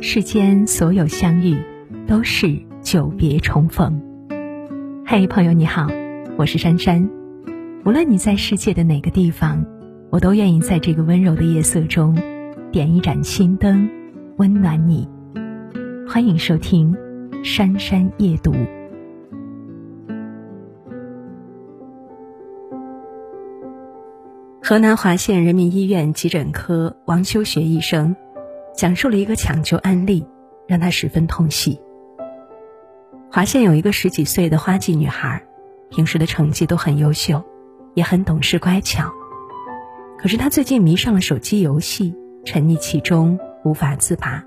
世间所有相遇，都是久别重逢。嘿，朋友你好，我是珊珊。无论你在世界的哪个地方，我都愿意在这个温柔的夜色中，点一盏心灯，温暖你。欢迎收听《珊珊夜读》。河南滑县人民医院急诊科王修学医生讲述了一个抢救案例，让他十分痛惜。华县有一个十几岁的花季女孩，平时的成绩都很优秀，也很懂事乖巧。可是她最近迷上了手机游戏，沉溺其中无法自拔。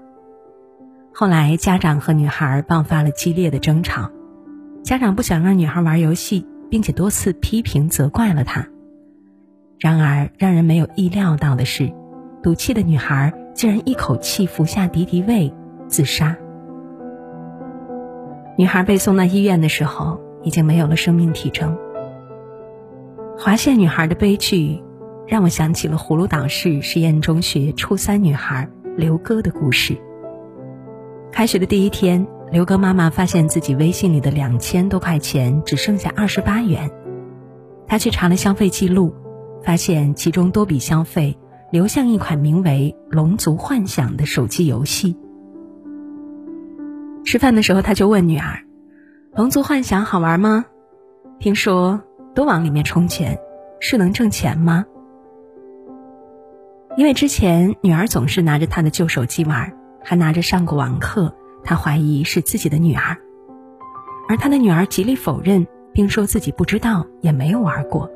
后来家长和女孩爆发了激烈的争吵，家长不想让女孩玩游戏，并且多次批评责怪了她。然而，让人没有意料到的是，赌气的女孩竟然一口气服下敌敌畏，自杀。女孩被送到医院的时候，已经没有了生命体征。华县女孩的悲剧，让我想起了葫芦岛市实验中学初三女孩刘哥的故事。开学的第一天，刘哥妈妈发现自己微信里的两千多块钱只剩下二十八元，她去查了消费记录。发现其中多笔消费流向一款名为《龙族幻想》的手机游戏。吃饭的时候，他就问女儿：“龙族幻想好玩吗？听说都往里面充钱，是能挣钱吗？”因为之前女儿总是拿着他的旧手机玩，还拿着上过网课，他怀疑是自己的女儿，而他的女儿极力否认，并说自己不知道，也没有玩过。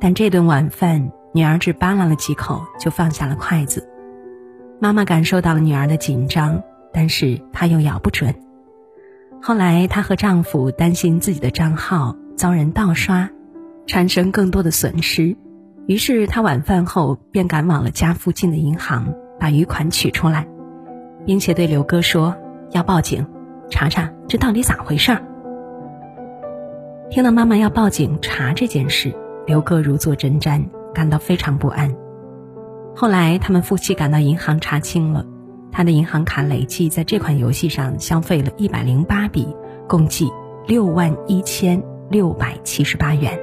但这顿晚饭，女儿只扒拉了几口就放下了筷子。妈妈感受到了女儿的紧张，但是她又咬不准。后来，她和丈夫担心自己的账号遭人盗刷，产生更多的损失，于是她晚饭后便赶往了家附近的银行，把余款取出来，并且对刘哥说要报警，查查这到底咋回事儿。听到妈妈要报警查这件事。刘哥如坐针毡，感到非常不安。后来，他们夫妻赶到银行查清了，他的银行卡累计在这款游戏上消费了一百零八笔，共计六万一千六百七十八元。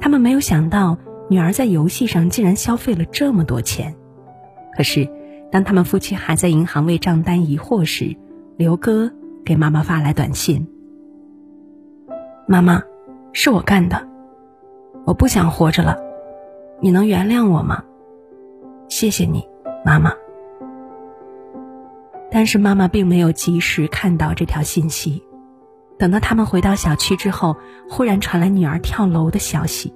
他们没有想到，女儿在游戏上竟然消费了这么多钱。可是，当他们夫妻还在银行为账单疑惑时，刘哥给妈妈发来短信：“妈妈，是我干的。”我不想活着了，你能原谅我吗？谢谢你，妈妈。但是妈妈并没有及时看到这条信息。等到他们回到小区之后，忽然传来女儿跳楼的消息。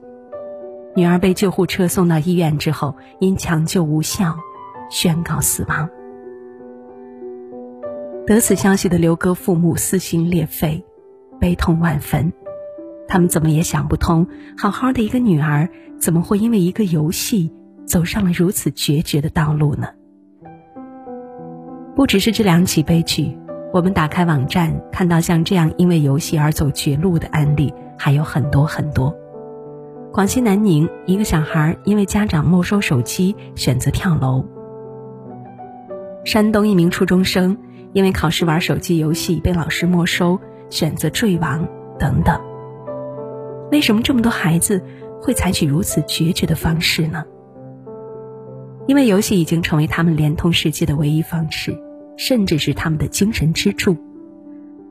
女儿被救护车送到医院之后，因抢救无效，宣告死亡。得此消息的刘哥父母撕心裂肺，悲痛万分。他们怎么也想不通，好好的一个女儿，怎么会因为一个游戏走上了如此决绝的道路呢？不只是这两起悲剧，我们打开网站看到像这样因为游戏而走绝路的案例还有很多很多。广西南宁一个小孩因为家长没收手机选择跳楼，山东一名初中生因为考试玩手机游戏被老师没收选择坠亡，等等。为什么这么多孩子会采取如此决绝的方式呢？因为游戏已经成为他们连通世界的唯一方式，甚至是他们的精神支柱。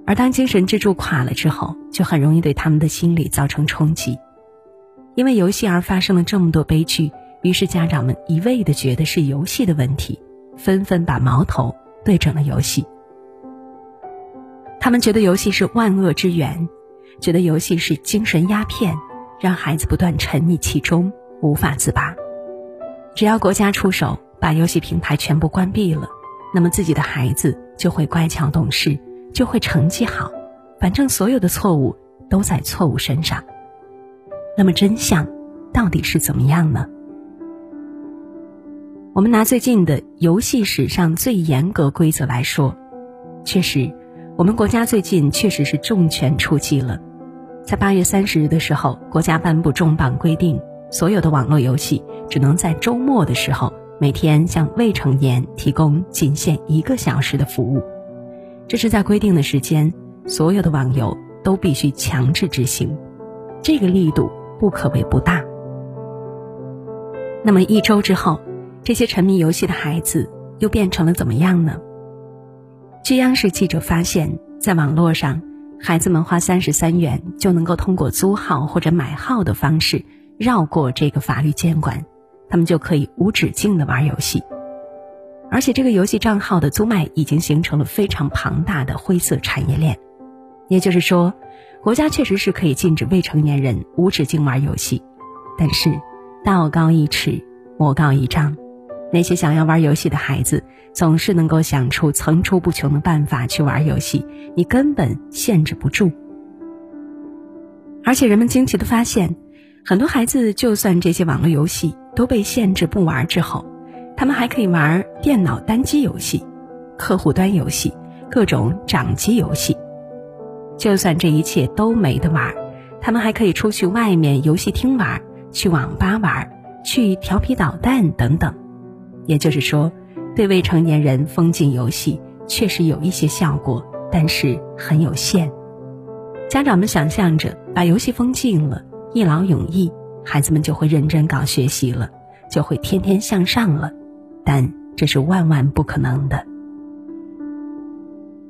而当精神支柱垮了之后，就很容易对他们的心理造成冲击。因为游戏而发生了这么多悲剧，于是家长们一味的觉得是游戏的问题，纷纷把矛头对准了游戏。他们觉得游戏是万恶之源。觉得游戏是精神鸦片，让孩子不断沉溺其中，无法自拔。只要国家出手，把游戏平台全部关闭了，那么自己的孩子就会乖巧懂事，就会成绩好。反正所有的错误都在错误身上。那么真相到底是怎么样呢？我们拿最近的游戏史上最严格规则来说，确实。我们国家最近确实是重拳出击了，在八月三十日的时候，国家颁布重磅规定，所有的网络游戏只能在周末的时候每天向未成年提供仅限一个小时的服务，这是在规定的时间，所有的网游都必须强制执行，这个力度不可谓不大。那么一周之后，这些沉迷游戏的孩子又变成了怎么样呢？据央视记者发现，在网络上，孩子们花三十三元就能够通过租号或者买号的方式绕过这个法律监管。他们就可以无止境的玩游戏，而且这个游戏账号的租卖已经形成了非常庞大的灰色产业链。也就是说，国家确实是可以禁止未成年人无止境玩游戏，但是道高一尺，魔高一丈，那些想要玩游戏的孩子总是能够想出层出不穷的办法去玩游戏，你根本限制不住。而且人们惊奇的发现，很多孩子就算这些网络游戏。都被限制不玩之后，他们还可以玩电脑单机游戏、客户端游戏、各种掌机游戏。就算这一切都没得玩，他们还可以出去外面游戏厅玩，去网吧玩，去调皮捣蛋等等。也就是说，对未成年人封禁游戏确实有一些效果，但是很有限。家长们想象着把游戏封禁了，一劳永逸。孩子们就会认真搞学习了，就会天天向上了，但这是万万不可能的。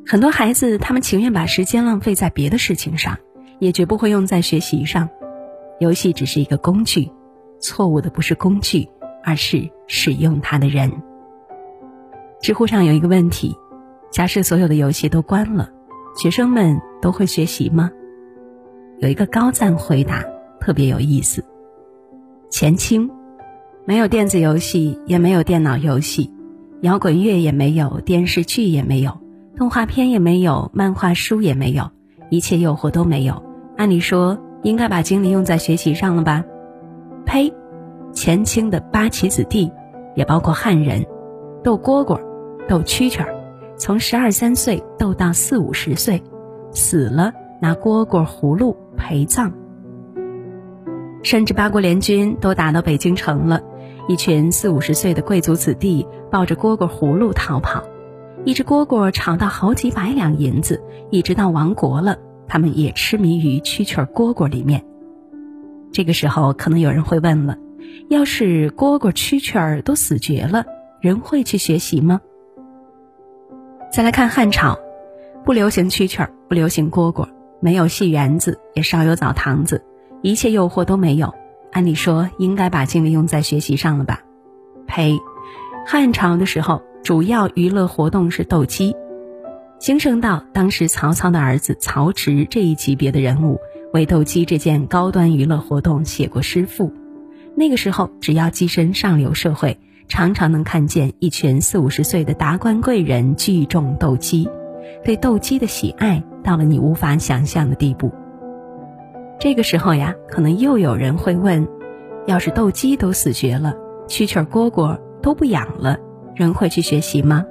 很多孩子，他们情愿把时间浪费在别的事情上，也绝不会用在学习上。游戏只是一个工具，错误的不是工具，而是使用它的人。知乎上有一个问题：假设所有的游戏都关了，学生们都会学习吗？有一个高赞回答，特别有意思。前清，没有电子游戏，也没有电脑游戏，摇滚乐也没有，电视剧也没有，动画片也没有，漫画书也没有，一切诱惑都没有。按理说，应该把精力用在学习上了吧？呸！前清的八旗子弟，也包括汉人，斗蝈蝈，斗蛐蛐儿，从十二三岁斗到四五十岁，死了拿蝈蝈葫芦陪葬。甚至八国联军都打到北京城了，一群四五十岁的贵族子弟抱着蝈蝈葫芦逃跑，一只蝈蝈炒到好几百两银子，一直到亡国了，他们也痴迷于蛐蛐蝈蝈里面。这个时候，可能有人会问了：要是蝈蝈蛐蛐儿都死绝了，人会去学习吗？再来看汉朝，不流行蛐蛐儿，不流行蝈蝈，没有戏园子，也少有澡堂子。一切诱惑都没有，按理说应该把精力用在学习上了吧？呸！汉朝的时候，主要娱乐活动是斗鸡。兴盛到当时曹操的儿子曹植这一级别的人物，为斗鸡这件高端娱乐活动写过诗赋。那个时候，只要跻身上流社会，常常能看见一群四五十岁的达官贵人聚众斗鸡，对斗鸡的喜爱到了你无法想象的地步。这个时候呀，可能又有人会问：要是斗鸡都死绝了，蛐蛐儿蝈蝈都不养了，人会去学习吗？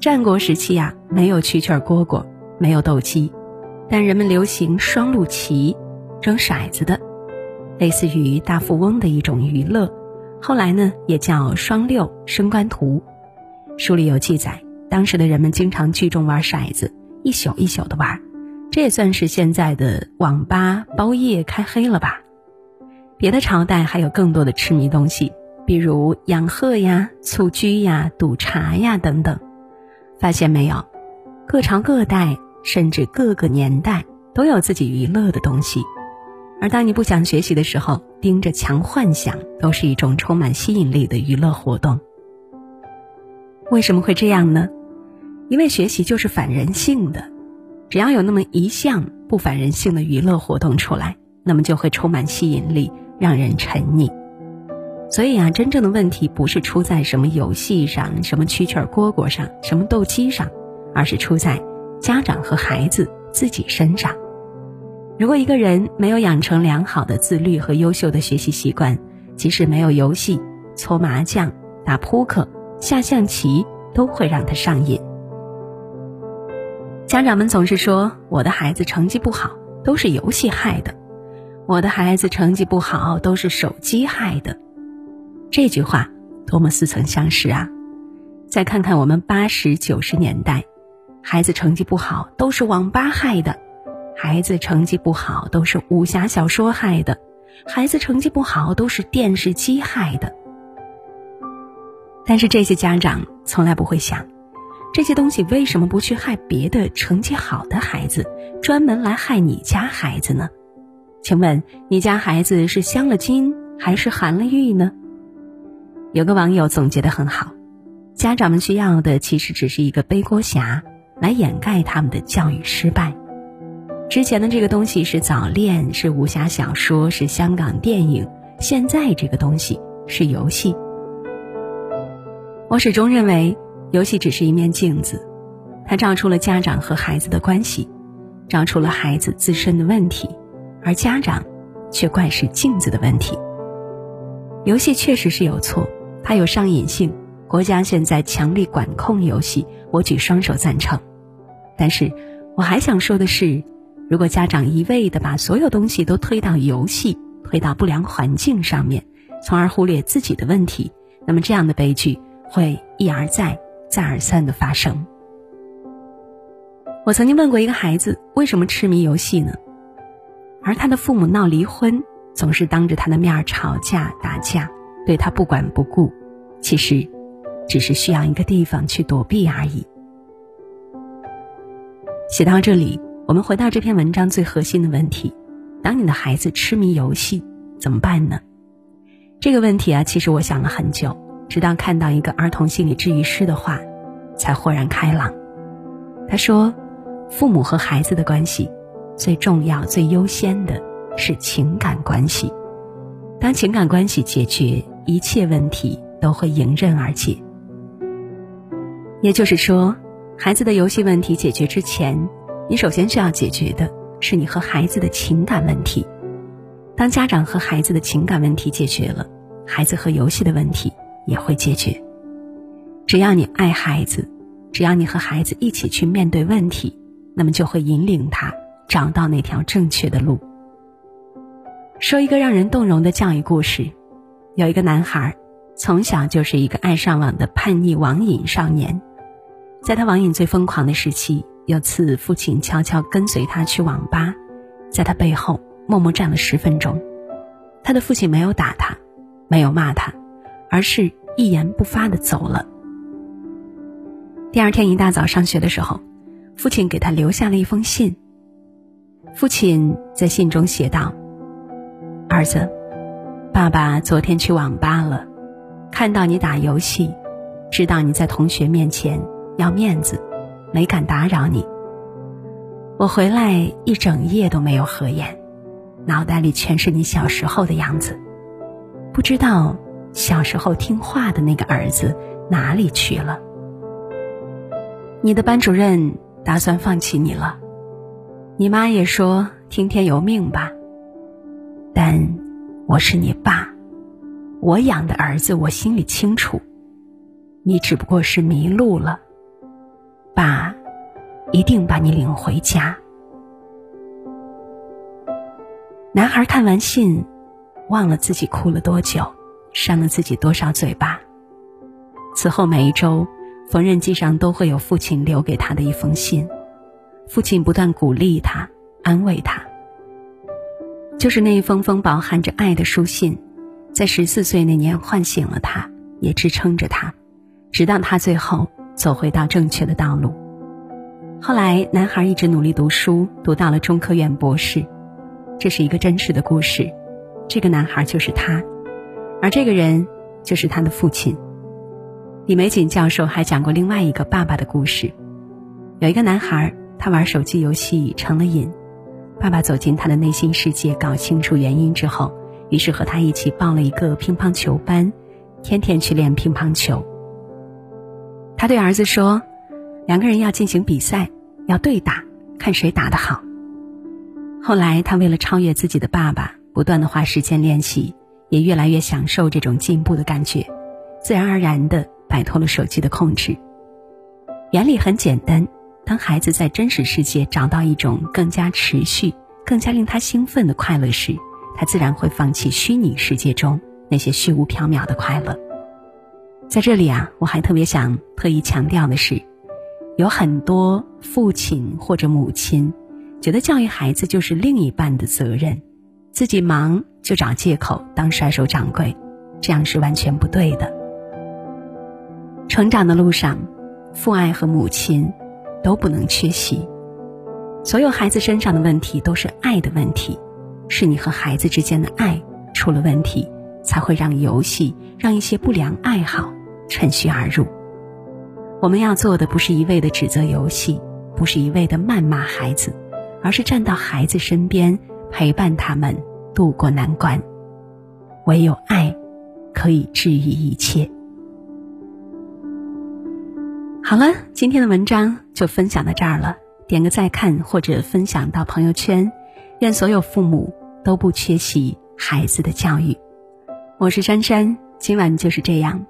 战国时期呀，没有蛐蛐儿蝈蝈，没有斗鸡，但人们流行双陆棋，扔骰子的，类似于大富翁的一种娱乐。后来呢，也叫双六、升官图。书里有记载，当时的人们经常聚众玩骰子，一宿一宿的玩。这也算是现在的网吧包夜开黑了吧？别的朝代还有更多的痴迷东西，比如养鹤呀、蹴鞠呀、赌茶呀等等。发现没有？各朝各代，甚至各个年代都有自己娱乐的东西。而当你不想学习的时候，盯着墙幻想，都是一种充满吸引力的娱乐活动。为什么会这样呢？因为学习就是反人性的。只要有那么一项不反人性的娱乐活动出来，那么就会充满吸引力，让人沉溺。所以啊，真正的问题不是出在什么游戏上、什么蛐蛐儿蝈蝈上、什么斗鸡上，而是出在家长和孩子自己身上。如果一个人没有养成良好的自律和优秀的学习习惯，即使没有游戏、搓麻将、打扑克、下象棋，都会让他上瘾。家长们总是说我的孩子成绩不好都是游戏害的，我的孩子成绩不好都是手机害的。这句话多么似曾相识啊！再看看我们八十九十年代，孩子成绩不好都是网吧害的，孩子成绩不好都是武侠小说害的，孩子成绩不好都是电视机害的。但是这些家长从来不会想，这些东西为什么不去害别的成绩好的孩子，专门来害你家孩子呢？请问你家孩子是镶了金还是含了玉呢？有个网友总结的很好，家长们需要的其实只是一个背锅侠，来掩盖他们的教育失败。之前的这个东西是早恋，是武侠小说，是香港电影；现在这个东西是游戏。我始终认为，游戏只是一面镜子，它照出了家长和孩子的关系，照出了孩子自身的问题。而家长，却怪是镜子的问题。游戏确实是有错，它有上瘾性。国家现在强力管控游戏，我举双手赞成。但是，我还想说的是，如果家长一味的把所有东西都推到游戏、推到不良环境上面，从而忽略自己的问题，那么这样的悲剧会一而再、再而三的发生。我曾经问过一个孩子，为什么痴迷游戏呢？而他的父母闹离婚，总是当着他的面吵架打架，对他不管不顾，其实，只是需要一个地方去躲避而已。写到这里，我们回到这篇文章最核心的问题：当你的孩子痴迷游戏，怎么办呢？这个问题啊，其实我想了很久，直到看到一个儿童心理治愈师的话，才豁然开朗。他说：“父母和孩子的关系。”最重要、最优先的是情感关系。当情感关系解决，一切问题都会迎刃而解。也就是说，孩子的游戏问题解决之前，你首先需要解决的是你和孩子的情感问题。当家长和孩子的情感问题解决了，孩子和游戏的问题也会解决。只要你爱孩子，只要你和孩子一起去面对问题，那么就会引领他。找到那条正确的路。说一个让人动容的教育故事：有一个男孩，从小就是一个爱上网的叛逆网瘾少年。在他网瘾最疯狂的时期，有次父亲悄悄跟随他去网吧，在他背后默默站了十分钟。他的父亲没有打他，没有骂他，而是一言不发的走了。第二天一大早上学的时候，父亲给他留下了一封信。父亲在信中写道：“儿子，爸爸昨天去网吧了，看到你打游戏，知道你在同学面前要面子，没敢打扰你。我回来一整夜都没有合眼，脑袋里全是你小时候的样子，不知道小时候听话的那个儿子哪里去了。你的班主任打算放弃你了。”你妈也说听天由命吧，但我是你爸，我养的儿子，我心里清楚，你只不过是迷路了，爸一定把你领回家。男孩看完信，忘了自己哭了多久，扇了自己多少嘴巴。此后每一周，缝纫机上都会有父亲留给他的一封信。父亲不断鼓励他，安慰他。就是那一封封饱含着爱的书信，在十四岁那年唤醒了他，也支撑着他，直到他最后走回到正确的道路。后来，男孩一直努力读书，读到了中科院博士。这是一个真实的故事，这个男孩就是他，而这个人就是他的父亲。李玫瑾教授还讲过另外一个爸爸的故事，有一个男孩。他玩手机游戏成了瘾，爸爸走进他的内心世界，搞清楚原因之后，于是和他一起报了一个乒乓球班，天天去练乒乓球。他对儿子说：“两个人要进行比赛，要对打，看谁打得好。”后来，他为了超越自己的爸爸，不断的花时间练习，也越来越享受这种进步的感觉，自然而然的摆脱了手机的控制。原理很简单。当孩子在真实世界找到一种更加持续、更加令他兴奋的快乐时，他自然会放弃虚拟世界中那些虚无缥缈的快乐。在这里啊，我还特别想特意强调的是，有很多父亲或者母亲觉得教育孩子就是另一半的责任，自己忙就找借口当甩手掌柜，这样是完全不对的。成长的路上，父爱和母亲都不能缺席。所有孩子身上的问题都是爱的问题，是你和孩子之间的爱出了问题，才会让游戏、让一些不良爱好趁虚而入。我们要做的不是一味的指责游戏，不是一味的谩骂孩子，而是站到孩子身边，陪伴他们度过难关。唯有爱，可以治愈一切。好了，今天的文章就分享到这儿了。点个再看或者分享到朋友圈，愿所有父母都不缺席孩子的教育。我是珊珊，今晚就是这样，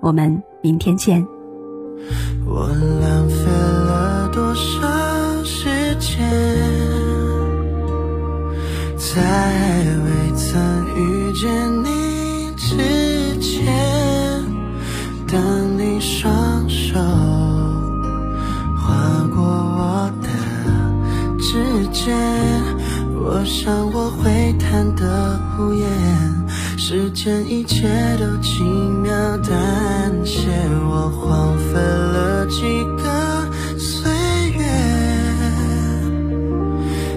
我们明天见。我浪费了多少时间，在未曾遇见你之前，等你双手划过。我的指尖，我想我会弹得无言，时间一切都轻描淡写，我荒废了几个岁月，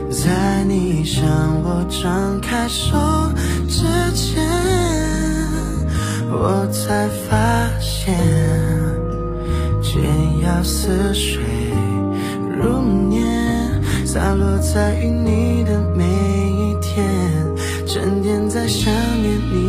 在你向我张开手之前，我才发现天涯似水如年。洒落在与你的每一天，在想念你。